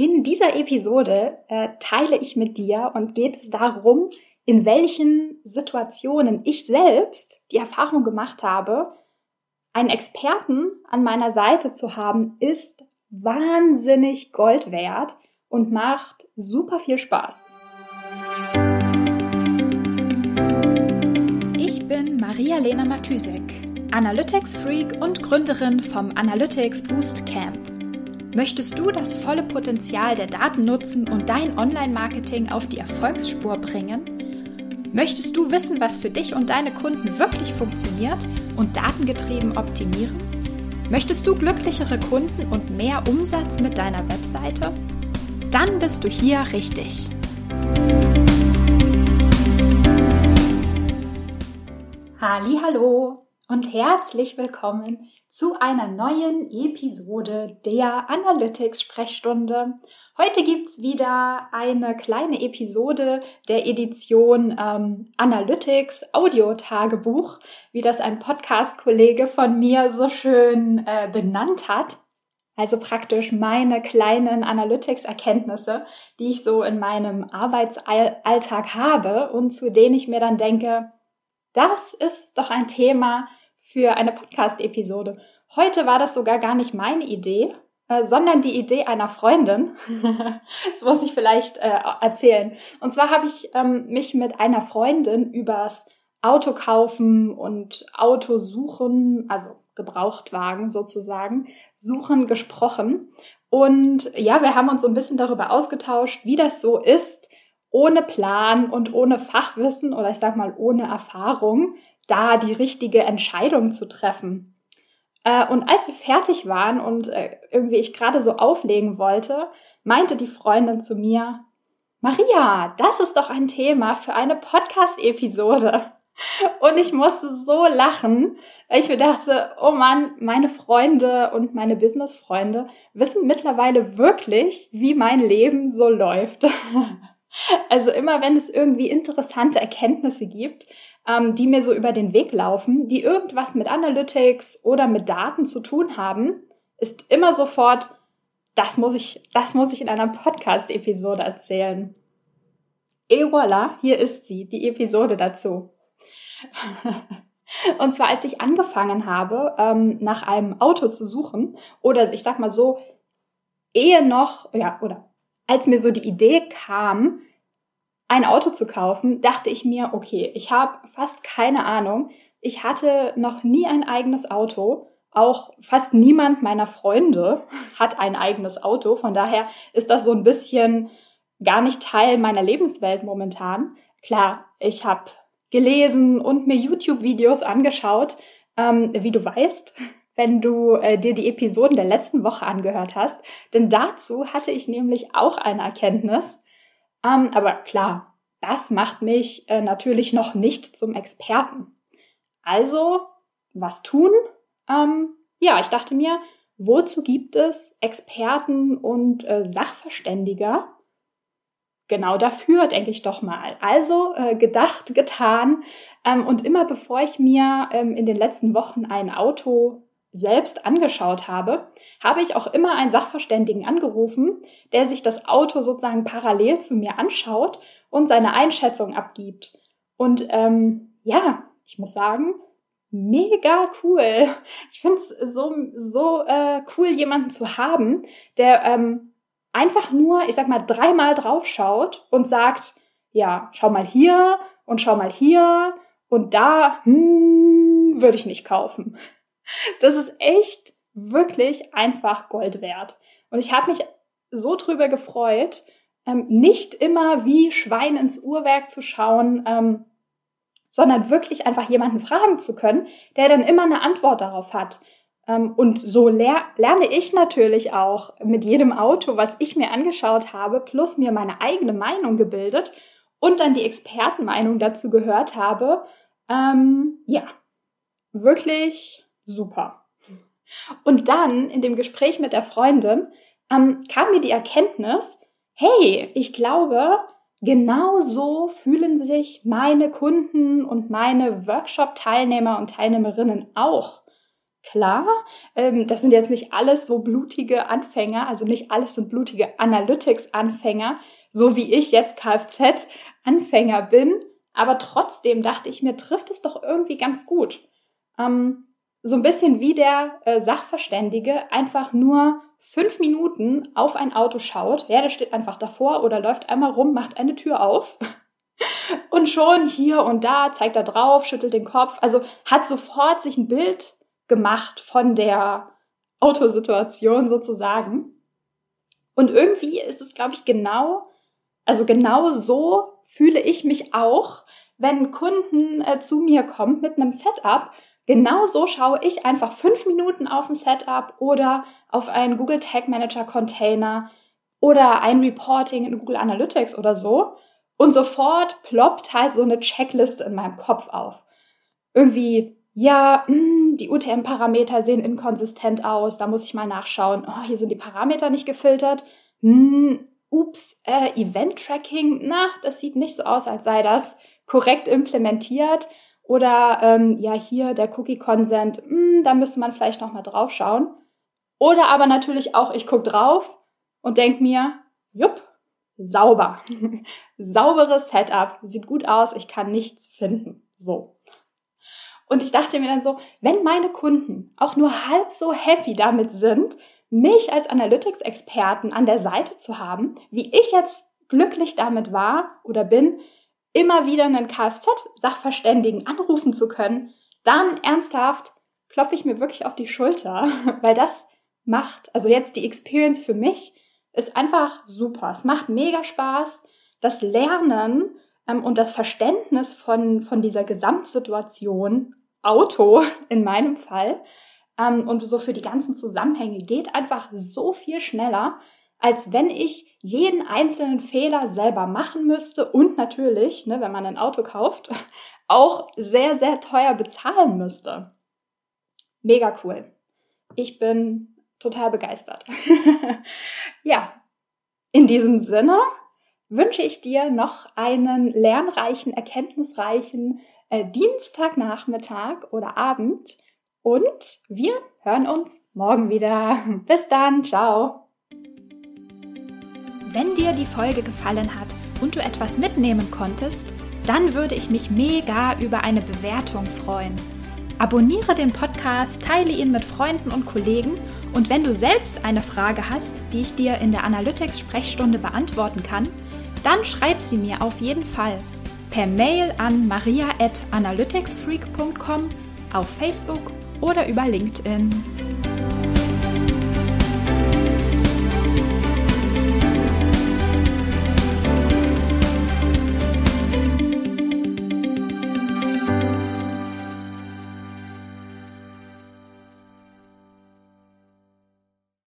In dieser Episode äh, teile ich mit dir und geht es darum, in welchen Situationen ich selbst die Erfahrung gemacht habe, einen Experten an meiner Seite zu haben, ist wahnsinnig Gold wert und macht super viel Spaß. Ich bin Maria-Lena Matysek, Analytics-Freak und Gründerin vom Analytics Boost Camp. Möchtest du das volle Potenzial der Daten nutzen und dein Online-Marketing auf die Erfolgsspur bringen? Möchtest du wissen, was für dich und deine Kunden wirklich funktioniert und datengetrieben optimieren? Möchtest du glücklichere Kunden und mehr Umsatz mit deiner Webseite? Dann bist du hier richtig. Hallo und herzlich willkommen zu einer neuen Episode der Analytics Sprechstunde. Heute gibt's wieder eine kleine Episode der Edition ähm, Analytics Audio Tagebuch, wie das ein Podcast-Kollege von mir so schön äh, benannt hat. Also praktisch meine kleinen Analytics-Erkenntnisse, die ich so in meinem Arbeitsalltag habe und zu denen ich mir dann denke, das ist doch ein Thema, für eine Podcast-Episode. Heute war das sogar gar nicht meine Idee, äh, sondern die Idee einer Freundin. das muss ich vielleicht äh, erzählen. Und zwar habe ich ähm, mich mit einer Freundin übers Auto kaufen und Auto suchen, also Gebrauchtwagen sozusagen, suchen gesprochen. Und ja, wir haben uns so ein bisschen darüber ausgetauscht, wie das so ist, ohne Plan und ohne Fachwissen oder ich sag mal ohne Erfahrung da die richtige Entscheidung zu treffen. Äh, und als wir fertig waren und äh, irgendwie ich gerade so auflegen wollte, meinte die Freundin zu mir, Maria, das ist doch ein Thema für eine Podcast-Episode. Und ich musste so lachen, weil ich mir dachte, oh Mann, meine Freunde und meine Business-Freunde wissen mittlerweile wirklich, wie mein Leben so läuft. Also immer wenn es irgendwie interessante Erkenntnisse gibt, ähm, die mir so über den Weg laufen, die irgendwas mit Analytics oder mit Daten zu tun haben, ist immer sofort, das muss ich, das muss ich in einer Podcast-Episode erzählen. Et voilà, hier ist sie, die Episode dazu. Und zwar, als ich angefangen habe, ähm, nach einem Auto zu suchen, oder ich sag mal so, ehe noch, ja, oder als mir so die Idee kam, ein Auto zu kaufen, dachte ich mir, okay, ich habe fast keine Ahnung. Ich hatte noch nie ein eigenes Auto. Auch fast niemand meiner Freunde hat ein eigenes Auto. Von daher ist das so ein bisschen gar nicht Teil meiner Lebenswelt momentan. Klar, ich habe gelesen und mir YouTube-Videos angeschaut. Ähm, wie du weißt, wenn du äh, dir die Episoden der letzten Woche angehört hast. Denn dazu hatte ich nämlich auch eine Erkenntnis. Ähm, aber klar, das macht mich äh, natürlich noch nicht zum Experten. Also, was tun? Ähm, ja, ich dachte mir, wozu gibt es Experten und äh, Sachverständiger? Genau dafür denke ich doch mal. Also äh, gedacht, getan. Ähm, und immer bevor ich mir ähm, in den letzten Wochen ein Auto selbst angeschaut habe, habe ich auch immer einen Sachverständigen angerufen, der sich das Auto sozusagen parallel zu mir anschaut und seine Einschätzung abgibt. Und ähm, ja, ich muss sagen, mega cool. Ich finde es so, so äh, cool, jemanden zu haben, der ähm, einfach nur, ich sag mal, dreimal draufschaut und sagt, ja, schau mal hier und schau mal hier und da, hm, würde ich nicht kaufen. Das ist echt wirklich einfach Gold wert. Und ich habe mich so drüber gefreut, ähm, nicht immer wie Schwein ins Uhrwerk zu schauen, ähm, sondern wirklich einfach jemanden fragen zu können, der dann immer eine Antwort darauf hat. Ähm, und so ler lerne ich natürlich auch mit jedem Auto, was ich mir angeschaut habe, plus mir meine eigene Meinung gebildet und dann die Expertenmeinung dazu gehört habe. Ähm, ja, wirklich super. Und dann in dem Gespräch mit der Freundin ähm, kam mir die Erkenntnis, hey, ich glaube, genau so fühlen sich meine Kunden und meine Workshop-Teilnehmer und Teilnehmerinnen auch. Klar, ähm, das sind jetzt nicht alles so blutige Anfänger, also nicht alles sind blutige Analytics-Anfänger, so wie ich jetzt Kfz-Anfänger bin. Aber trotzdem dachte ich mir, trifft es doch irgendwie ganz gut. Ähm, so ein bisschen wie der äh, Sachverständige einfach nur fünf Minuten auf ein Auto schaut. Ja, der steht einfach davor oder läuft einmal rum, macht eine Tür auf und schon hier und da zeigt er drauf, schüttelt den Kopf. Also hat sofort sich ein Bild gemacht von der Autosituation sozusagen. Und irgendwie ist es, glaube ich, genau, also genau so fühle ich mich auch, wenn Kunden äh, zu mir kommen mit einem Setup. Genau so schaue ich einfach fünf Minuten auf ein Setup oder auf einen Google Tag Manager Container oder ein Reporting in Google Analytics oder so. Und sofort ploppt halt so eine Checkliste in meinem Kopf auf. Irgendwie, ja, mh, hm, die UTM-Parameter sehen inkonsistent aus, da muss ich mal nachschauen. Oh, hier sind die Parameter nicht gefiltert. Hm, ups, äh, Event-Tracking, na, das sieht nicht so aus, als sei das korrekt implementiert. Oder ähm, ja, hier der Cookie-Consent, hm, da müsste man vielleicht noch mal drauf schauen. Oder aber natürlich auch, ich gucke drauf und denke mir, jupp, sauber. Sauberes Setup, sieht gut aus, ich kann nichts finden. So. Und ich dachte mir dann so, wenn meine Kunden auch nur halb so happy damit sind, mich als Analytics-Experten an der Seite zu haben, wie ich jetzt glücklich damit war oder bin, immer wieder einen Kfz-Sachverständigen anrufen zu können, dann ernsthaft klopfe ich mir wirklich auf die Schulter, weil das macht, also jetzt die Experience für mich ist einfach super. Es macht mega Spaß. Das Lernen ähm, und das Verständnis von, von dieser Gesamtsituation, Auto in meinem Fall, ähm, und so für die ganzen Zusammenhänge geht einfach so viel schneller, als wenn ich jeden einzelnen Fehler selber machen müsste und natürlich, ne, wenn man ein Auto kauft, auch sehr, sehr teuer bezahlen müsste. Mega cool. Ich bin total begeistert. ja, in diesem Sinne wünsche ich dir noch einen lernreichen, erkenntnisreichen äh, Dienstagnachmittag oder Abend und wir hören uns morgen wieder. Bis dann, ciao. Wenn dir die Folge gefallen hat und du etwas mitnehmen konntest, dann würde ich mich mega über eine Bewertung freuen. Abonniere den Podcast, teile ihn mit Freunden und Kollegen und wenn du selbst eine Frage hast, die ich dir in der Analytics-Sprechstunde beantworten kann, dann schreib sie mir auf jeden Fall per Mail an maria.analyticsfreak.com auf Facebook oder über LinkedIn.